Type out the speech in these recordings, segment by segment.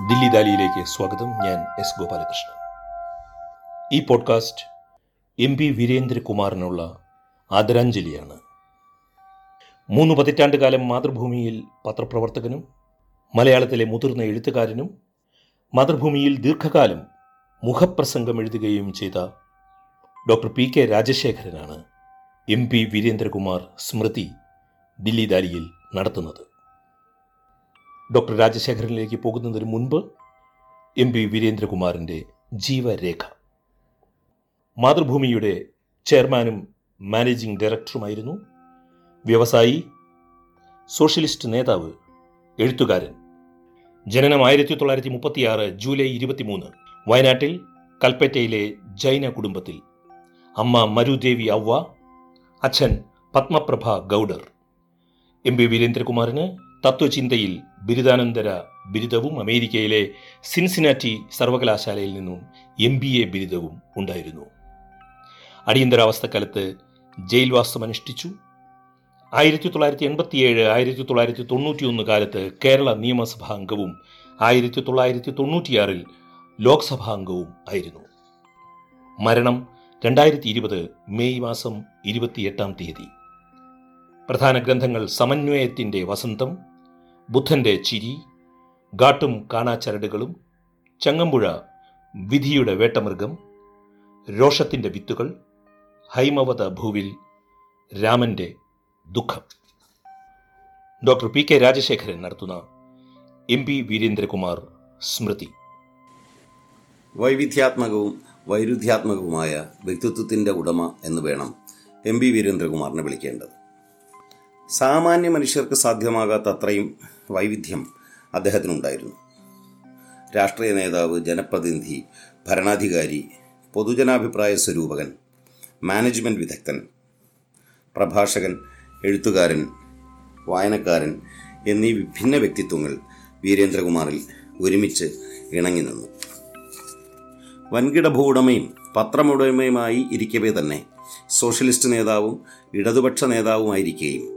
ദില്ലി ദാലിയിലേക്ക് സ്വാഗതം. ഞാൻ എസ് ഗോപാലകൃഷ്ണൻ. ഈ പോഡ്കാസ്റ്റ് എം പി വീരേന്ദ്രകുമാറിനുള്ള ആദരാഞ്ജലിയാണ്. മൂന്ന് പതിറ്റാണ്ട് കാലം മാതൃഭൂമിയിൽ പത്രപ്രവർത്തകനും മലയാളത്തിലെ മുതിർന്ന എഴുത്തുകാരനും മാതൃഭൂമിയിൽ ദീർഘകാലം മുഖപ്രസംഗം എഴുതുകയും ചെയ്ത ഡോക്ടർ പി. കെ. രാജശേഖരനാണ് എം പി വീരേന്ദ്രകുമാർ സ്മൃതി ദില്ലി ദാലിയിൽ നടത്തുന്നത്. ഡോക്ടർ രാജശേഖരനിലേക്ക് പോകുന്നതിന് മുൻപ് എം പി വീരേന്ദ്രകുമാറിന്റെ ജീവരേഖ. മാതൃഭൂമിയുടെ ചെയർമാനും മാനേജിംഗ് ഡയറക്ടറുമായിരുന്നു വ്യവസായി സോഷ്യലിസ്റ്റ് നേതാവ് എഴുത്തുകാരൻ. ജനനം ആയിരത്തി തൊള്ളായിരത്തി മുപ്പത്തിയാറ് ജൂലൈ ഇരുപത്തിമൂന്ന് വയനാട്ടിൽ കൽപ്പറ്റയിലെ ജൈന കുടുംബത്തിൽ. അമ്മ മരുദേവി അവ്വ അച്ഛൻ പത്മപ്രഭ ഗൗഡർ. എം പി വീരേന്ദ്രകുമാറിന് തത്വചിന്തയിൽ ബിരുദാനന്തര ബിരുദവും അമേരിക്കയിലെ സിൻസിനാറ്റി സർവകലാശാലയിൽ നിന്നും എം ബി എ ബിരുദവും ഉണ്ടായിരുന്നു. അടിയന്തരാവസ്ഥക്കാലത്ത് ജയിൽവാസം അനുഷ്ഠിച്ചു ആയിരത്തി തൊള്ളായിരത്തി എൺപത്തിയേഴ് ആയിരത്തി തൊള്ളായിരത്തി തൊണ്ണൂറ്റിയൊന്ന് കാലത്ത് കേരള നിയമസഭാ അംഗവും ആയിരത്തി തൊള്ളായിരത്തി തൊണ്ണൂറ്റിയാറിൽ ലോക്സഭാ അംഗവും ആയിരുന്നു. മരണം രണ്ടായിരത്തി ഇരുപത് മെയ് മാസം ഇരുപത്തിയെട്ടാം തീയതി. പ്രധാന ഗ്രന്ഥങ്ങൾ സമന്വയത്തിന്റെ വസന്തം ബുദ്ധന്റെ ചിരി ഗാട്ടും കാണാച്ചരടുകളും ചങ്ങമ്പുഴ വിധിയുടെ വേട്ടമൃഗം രോഷത്തിന്റെ വിത്തുകൾ ഹൈമവത ഭൂവിൽ രാമന്റെ ദുഃഖം. ഡോക്ടർ പി കെ രാജശേഖരൻ നടത്തുന്ന എം പി വീരേന്ദ്രകുമാർ സ്മൃതി. വൈവിധ്യാത്മകവും വൈരുദ്ധ്യാത്മകവുമായ വ്യക്തിത്വത്തിന്റെ ഉടമ എന്ന് വേണം എം പി വീരേന്ദ്രകുമാറിനെ വിളിക്കേണ്ടത്. സാമാന്യ മനുഷ്യർക്ക് സാധ്യമാകാത്ത അത്രയും വൈവിധ്യം അദ്ദേഹത്തിനുണ്ടായിരുന്നു. രാഷ്ട്രീയ നേതാവ് ജനപ്രതിനിധി ഭരണാധികാരി പൊതുജനാഭിപ്രായ സ്വരൂപകൻ മാനേജ്മെന്റ് വിദഗ്ധൻ പ്രഭാഷകൻ എഴുത്തുകാരൻ വായനക്കാരൻ എന്നീ വിഭിന്ന വ്യക്തിത്വങ്ങൾ വീരേന്ദ്രകുമാറിൽ ഒരുമിച്ച് ഇണങ്ങി നിന്നു. വൻകിട ഭൂവുടമയും പത്രമുടമയുമായി ഇരിക്കവേ തന്നെ സോഷ്യലിസ്റ്റ് നേതാവും ഇടതുപക്ഷ നേതാവുമായിരിക്കുകയും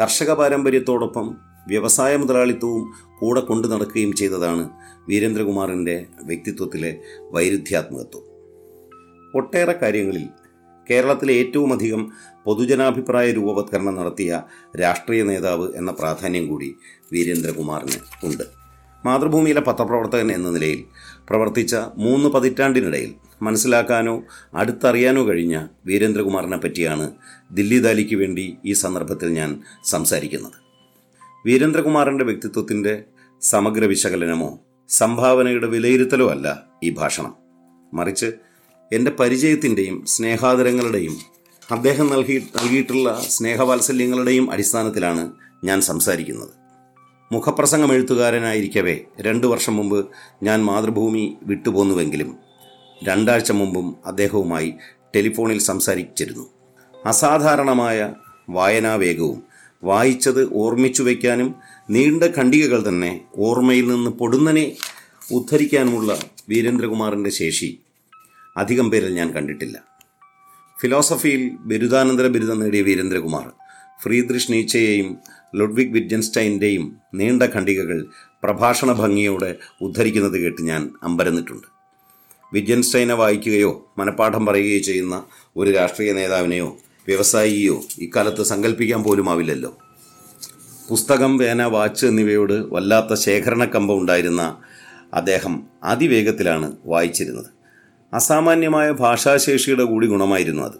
കർഷക പാരമ്പര്യത്തോടൊപ്പം വ്യവസായ മുതലാളിത്തവും കൂടെ കൊണ്ടു നടക്കുകയും ചെയ്തതാണ് വീരേന്ദ്രകുമാറിന്റെ വ്യക്തിത്വത്തിലെ വൈരുദ്ധ്യാത്മകത്വം. ഒട്ടേറെ കാര്യങ്ങളിൽ കേരളത്തിലെ ഏറ്റവും അധികം പൊതുജനാഭിപ്രായ രൂപവത്കരണം നടത്തിയ രാഷ്ട്രീയ നേതാവ് എന്ന പ്രാധാന്യം കൂടി വീരേന്ദ്രകുമാറിന് ഉണ്ട്. മാതൃഭൂമിയിലെ പത്രപ്രവർത്തകൻ എന്ന നിലയിൽ പ്രവർത്തിച്ച മൂന്ന് പതിറ്റാണ്ടിനിടയിൽ മനസ്സിലാക്കാനോ അടുത്തറിയാനോ കഴിഞ്ഞ വീരേന്ദ്രകുമാറിനെ പറ്റിയാണ് ദില്ലി ദാലിക്ക് വേണ്ടി ഈ സന്ദർഭത്തിൽ ഞാൻ സംസാരിക്കുന്നത്. വീരേന്ദ്രകുമാറിന്റെ വ്യക്തിത്വത്തിന്റെ സമഗ്ര വിശകലനമോ സംഭാവനയുടെ വിലയിരുത്തലോ അല്ല ഈ ഭാഷണം. മറിച്ച് എന്റെ പരിചയത്തിന്റെയും സ്നേഹാദരങ്ങളുടെയും അദ്ദേഹം നൽകി നൽകിയിട്ടുള്ള സ്നേഹവാത്സല്യങ്ങളുടെയും അടിസ്ഥാനത്തിലാണ് ഞാൻ സംസാരിക്കുന്നത്. മുഖപ്രസംഗം എഴുത്തുകാരനായിരിക്കവേ രണ്ടു വർഷം മുമ്പ് ഞാൻ മാതൃഭൂമി വിട്ടുപോന്നുവെങ്കിലും രണ്ടാഴ്ച മുമ്പും അദ്ദേഹവുമായി ടെലിഫോണിൽ സംസാരിച്ചിരുന്നു. അസാധാരണമായ വായനാവേഗവും വായിച്ചത് ഓർമ്മിച്ചു വയ്ക്കാനും നീണ്ട ഖണ്ഡികകൾ തന്നെ ഓർമ്മയിൽ നിന്ന് പൊടുന്നനെ ഉദ്ധരിക്കാനുമുള്ള വീരേന്ദ്രകുമാറിന്റെ ശേഷി അധികം പേരിൽ ഞാൻ കണ്ടിട്ടില്ല. ഫിലോസഫിയിൽ ബിരുദാനന്തര ബിരുദം നേടിയ വീരേന്ദ്രകുമാർ ഫ്രീദ്രിഷ് നീച്ചയെയും ലുഡ്വിഗ് വിറ്റ്ജൻസ്റ്റൈന്റെയും നീണ്ട ഖണ്ഡികകൾ പ്രഭാഷണ ഭംഗിയോടെ ഉദ്ധരിക്കുന്നത് കേട്ട് ഞാൻ അമ്പരന്നിട്ടുണ്ട്. വിറ്റ്ജൻസ്റ്റൈനെ വായിക്കുകയോ മനഃപ്പാഠം പറയുകയോ ചെയ്യുന്ന ഒരു രാഷ്ട്രീയ നേതാവിനെയോ വ്യവസായിയോ ഇക്കാലത്ത് സങ്കല്പിക്കാൻ പോലും ആവില്ലല്ലോ. പുസ്തകം വേന വാച്ച് എന്നിവയോട് വല്ലാത്ത ശേഖരണക്കമ്പം ഉണ്ടായിരുന്ന അദ്ദേഹം അതിവേഗത്തിലാണ് വായിച്ചിരുന്നത്. അസാമാന്യമായ ഭാഷാശേഷിയുടെ കൂടി ഗുണമായിരുന്നു അത്.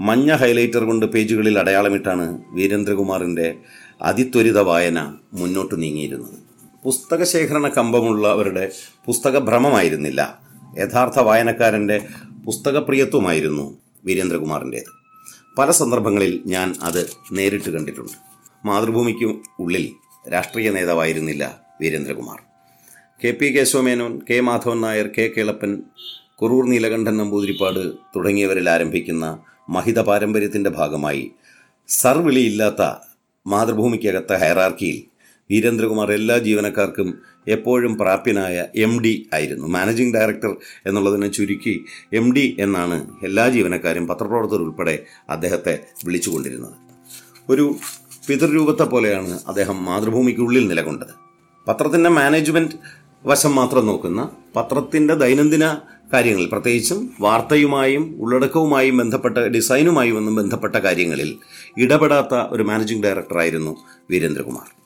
മഞ്ഞ ഹൈലൈറ്റർ കൊണ്ട് പേജുകളിൽ അടയാളമിട്ടാണ് വീരേന്ദ്രകുമാറിന്റെ അതിത്വരിത വായന മുന്നോട്ട് നീങ്ങിയിരുന്നത്. പുസ്തക ശേഖരണ കമ്പമുള്ളവരുടെ പുസ്തകഭ്രമമായിരുന്നില്ല. യഥാർത്ഥ വായനക്കാരന്റെ പുസ്തകപ്രിയത്വമായിരുന്നു വീരേന്ദ്രകുമാറിന്റേത് പല സന്ദർഭങ്ങളിൽ ഞാൻ അത് നേരിട്ട് കണ്ടിട്ടുണ്ട്. മാതൃഭൂമിക്ക് ഉള്ളിൽ രാഷ്ട്രീയ നേതാവായിരുന്നില്ല Veerendrakumar. K P Kesavamenon K Madhavan Nair K Kelappan Kurur Neelakantan Namboothiripad തുടങ്ങിയവരിൽ ആരംഭിക്കുന്ന മഹിത പാരമ്പര്യത്തിന്റെ ഭാഗമായി സർവിളിയില്ലാത്ത മാതൃഭൂമിക്കകത്ത ഹയറാർക്കിയിൽ വീരേന്ദ്രകുമാർ എല്ലാ ജീവനക്കാർക്കും എപ്പോഴും പ്രാപ്യനായ എം ഡി ആയിരുന്നു. മാനേജിംഗ് ഡയറക്ടർ എന്നുള്ളതിനെ ചുരുക്കി എം ഡി എന്നാണ് എല്ലാ ജീവനക്കാരും പത്രപ്രവർത്തകർ ഉൾപ്പെടെ അദ്ദേഹത്തെ വിളിച്ചുകൊണ്ടിരുന്നത്. ഒരു പിതൃരൂപത്തെ പോലെയാണ് അദ്ദേഹം മാതൃഭൂമിക്കുള്ളിൽ നിലകൊണ്ടത്. പത്രത്തിന്റെ മാനേജ്മെന്റ് വശം മാത്രം നോക്കുന്ന പത്രത്തിന്റെ ദൈനംദിന കാര്യങ്ങൾ പ്രത്യേകിച്ചും വാർത്തയുമായും ഉള്ളടക്കവുമായും ബന്ധപ്പെട്ട ഡിസൈനുമായും ഒന്നും ബന്ധപ്പെട്ട കാര്യങ്ങളിൽ ഇടപെടാത്ത ഒരു മാനേജിംഗ് ഡയറക്ടറായിരുന്നു വീരേന്ദ്രകുമാർ.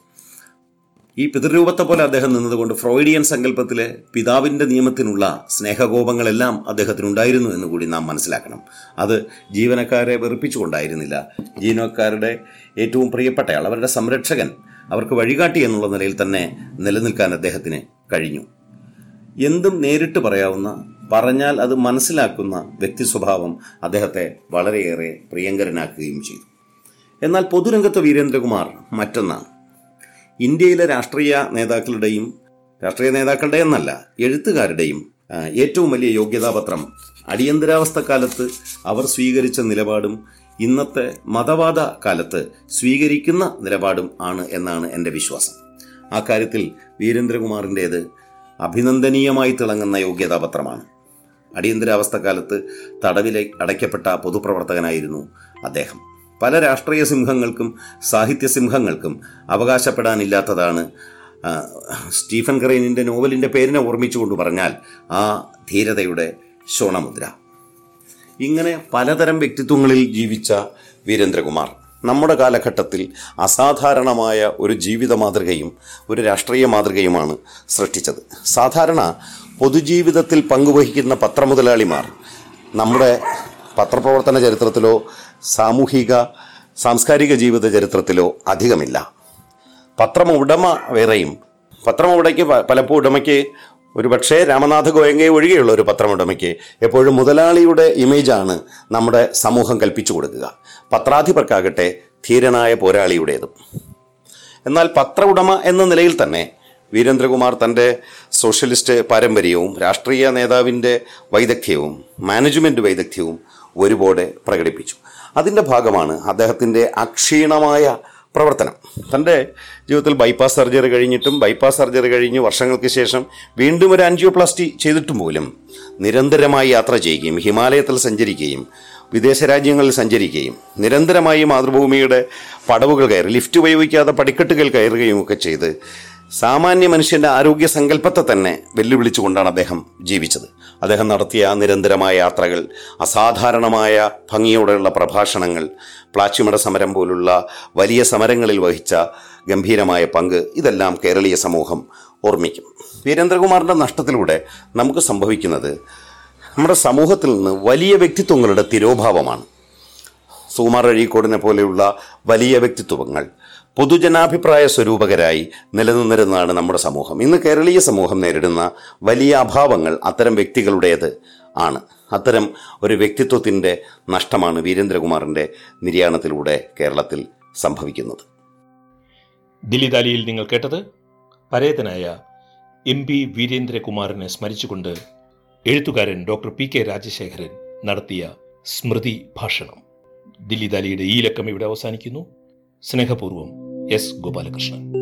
ഈ പിതൃരൂപത്തെ പോലെ അദ്ദേഹം നിന്നതുകൊണ്ട് ഫ്രോയിഡിയൻ സങ്കല്പത്തിലെ പിതാവിന്റെ നിയമത്തിനുള്ള സ്നേഹകോപങ്ങളെല്ലാം അദ്ദേഹത്തിനുണ്ടായിരുന്നു എന്ന് കൂടി നാം മനസ്സിലാക്കണം. അത് ജീവനക്കാരെ വെറുപ്പിച്ചുകൊണ്ടായിരുന്നില്ല. ജീവനക്കാരുടെ ഏറ്റവും പ്രിയപ്പെട്ടയാൾ അവരുടെ സംരക്ഷകൻ അവർക്ക് വഴികാട്ടി എന്നുള്ള നിലയിൽ തന്നെ നിലനിൽക്കാൻ അദ്ദേഹത്തിന് കഴിഞ്ഞു. എന്തും നേരിട്ട് പറയാവുന്ന പറഞ്ഞാൽ അത് മനസ്സിലാക്കുന്ന വ്യക്തി സ്വഭാവം അദ്ദേഹത്തെ വളരെയേറെ പ്രിയങ്കരനാക്കുകയും ചെയ്തു. എന്നാൽ പൊതുരംഗത്ത് വീരേന്ദ്രകുമാർ മറ്റൊന്നാണ്. ഇന്ത്യയിലെ രാഷ്ട്രീയ നേതാക്കളുടെയും രാഷ്ട്രീയ നേതാക്കളുടെ എന്നല്ല എഴുത്തുകാരുടെയും ഏറ്റവും വലിയ യോഗ്യതാപത്രം അടിയന്തരാവസ്ഥ കാലത്ത് അവർ സ്വീകരിച്ച നിലപാടും ഇന്നത്തെ മതവാദ കാലത്ത് സ്വീകരിക്കുന്ന നിലപാടും ആണ് എന്നാണ് എന്റെ വിശ്വാസം. ആ കാര്യത്തിൽ വീരേന്ദ്രകുമാറിന്റേത് അഭിനന്ദനീയമായി തിളങ്ങുന്ന യോഗ്യതാപത്രമാണ്. അടിയന്തരാവസ്ഥ കാലത്ത് തടവിലെ അടയ്ക്കപ്പെട്ട പൊതുപ്രവർത്തകനായിരുന്നു അദ്ദേഹം. പല രാഷ്ട്രീയ സിംഹങ്ങൾക്കും സാഹിത്യ സിംഹങ്ങൾക്കും അവകാശപ്പെടാനില്ലാത്തതാണ് സ്റ്റീഫൻ ക്രെയിനിന്റെ നോവലിന്റെ പേരിനെ ഓർമ്മിച്ചുകൊണ്ട് പറഞ്ഞാൽ ആ ധീരതയുടെ ശോണമുദ്ര ഇങ്ങനെ പലതരം വ്യക്തിത്വങ്ങളിൽ ജീവിച്ച വീരേന്ദ്രകുമാർ നമ്മുടെ കാലഘട്ടത്തിൽ അസാധാരണമായ ഒരു ജീവിത മാതൃകയും ഒരു രാഷ്ട്രീയ മാതൃകയുമാണ് സൃഷ്ടിച്ചത്. സാധാരണ പൊതുജീവിതത്തിൽ പങ്കുവഹിക്കുന്ന പത്രമുതലാളിമാർ നമ്മുടെ പത്രപ്രവർത്തന ചരിത്രത്തിലോ സാമൂഹിക സാംസ്കാരിക ജീവിത ചരിത്രത്തിലോ അധികമില്ല. പത്രം ഉടമ വേറെയും. പത്രം ഉടയ്ക്ക് പലപ്പോൾ ഉടമയ്ക്ക് ഒരു പക്ഷേ രാമനാഥ ഗോയങ്കയെ ഒഴികെയുള്ള ഒരു പത്രമുടമയ്ക്ക് എപ്പോഴും മുതലാളിയുടെ ഇമേജാണ് നമ്മുടെ സമൂഹം കൽപ്പിച്ചു കൊടുക്കുക. പത്രാധിപർക്കാകട്ടെ ധീരനായ പോരാളിയുടേതും. എന്നാൽ പത്ര ഉടമ എന്ന നിലയിൽ തന്നെ വീരേന്ദ്രകുമാർ തന്റെ സോഷ്യലിസ്റ്റ് പാരമ്പര്യവും രാഷ്ട്രീയ നേതാവിന്റെ വൈദഗ്ധ്യവും മാനേജ്മെന്റ് വൈദഗ്ധ്യവും ഒരുപോലെ പ്രകടിപ്പിച്ചു. അതിന്റെ ഭാഗമാണ് അദ്ദേഹത്തിന്റെ അക്ഷീണമായ പ്രവർത്തനം. തന്റെ ജീവിതത്തിൽ ബൈപ്പാസ് സർജറി കഴിഞ്ഞിട്ടും ബൈപ്പാസ് സർജറി കഴിഞ്ഞ് വർഷങ്ങൾക്ക് ശേഷം വീണ്ടും ഒരു ആൻജിയോപ്ലാസ്റ്റി ചെയ്തിട്ടും പോലും നിരന്തരമായി യാത്ര ചെയ്യുകയും ഹിമാലയത്തിൽ സഞ്ചരിക്കുകയും വിദേശ രാജ്യങ്ങളിൽ സഞ്ചരിക്കുകയും നിരന്തരമായി മാതൃഭൂമിയുടെ പടവുകൾ കയറി ലിഫ്റ്റ് ഉപയോഗിക്കാതെ പടിക്കെട്ടുകൾ കയറുകയും ഒക്കെ ചെയ്ത് സാമാന്യ മനുഷ്യന്റെ ആരോഗ്യ സങ്കല്പത്തെ തന്നെ വെല്ലുവിളിച്ചുകൊണ്ടാണ് അദ്ദേഹം ജീവിച്ചത്. അദ്ദേഹം നടത്തിയ നിരന്തരമായ യാത്രകൾ അസാധാരണമായ ഭംഗിയോടെയുള്ള പ്രഭാഷണങ്ങൾ പ്ലാച്ചിമട സമരം പോലുള്ള വലിയ സമരങ്ങളിൽ വഹിച്ച ഗംഭീരമായ പങ്ക് ഇതെല്ലാം കേരളീയ സമൂഹം ഓർമ്മിക്കും. വീരേന്ദ്രകുമാറിന്റെ നഷ്ടത്തിലൂടെ നമുക്ക് സംഭവിക്കുന്നത് നമ്മുടെ സമൂഹത്തിൽ നിന്ന് വലിയ വ്യക്തിത്വങ്ങളുടെ തിരോഭാവമാണ്. സുകുമാർ അഴീക്കോടിനെ പോലെയുള്ള വലിയ വ്യക്തിത്വങ്ങൾ പൊതുജനാഭിപ്രായ സ്വരൂപകരായി നിലനിന്നിരുന്നതാണ് നമ്മുടെ സമൂഹം. ഇന്ന് കേരളീയ സമൂഹം നേരിടുന്ന വലിയ അഭാവങ്ങൾ അത്തരം വ്യക്തികളുടേത് ആണ്. അത്തരം ഒരു വ്യക്തിത്വത്തിന്റെ നഷ്ടമാണ് വീരേന്ദ്രകുമാറിന്റെ നിര്യാണത്തിലൂടെ കേരളത്തിൽ സംഭവിക്കുന്നത്. ദില്ലിദാലിയിൽ നിങ്ങൾ കേട്ടത് പരേതനായ എം പി വീരേന്ദ്രകുമാറിനെ സ്മരിച്ചുകൊണ്ട് എഴുത്തുകാരൻ ഡോക്ടർ പി കെ രാജശേഖരൻ നടത്തിയ സ്മൃതി ഭാഷണം. ദില്ലിദാലിയുടെ ഈ ലക്കം ഇവിടെ അവസാനിക്കുന്നു. സ്നേഹപൂർവം എസ് ഗോപാലകൃഷ്ണൻ